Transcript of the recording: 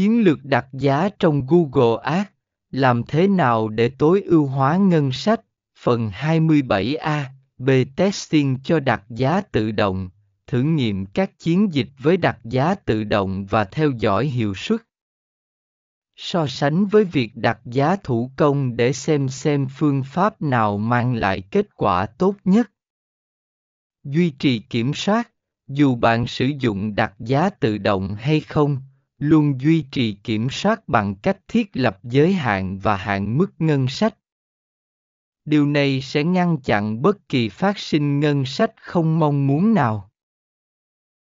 Chiến lược đặt giá trong Google Ads, làm thế nào để tối ưu hóa ngân sách? Phần 27A, B testing cho đặt giá tự động, thử nghiệm các chiến dịch với đặt giá tự động và theo dõi hiệu suất. So sánh với việc đặt giá thủ công để xem xem phương pháp nào mang lại kết quả tốt nhất. Duy trì kiểm soát, dù bạn sử dụng đặt giá tự động hay không, luôn duy trì kiểm soát bằng cách thiết lập giới hạn và hạn mức ngân sách. Điều này sẽ ngăn chặn bất kỳ phát sinh ngân sách không mong muốn nào.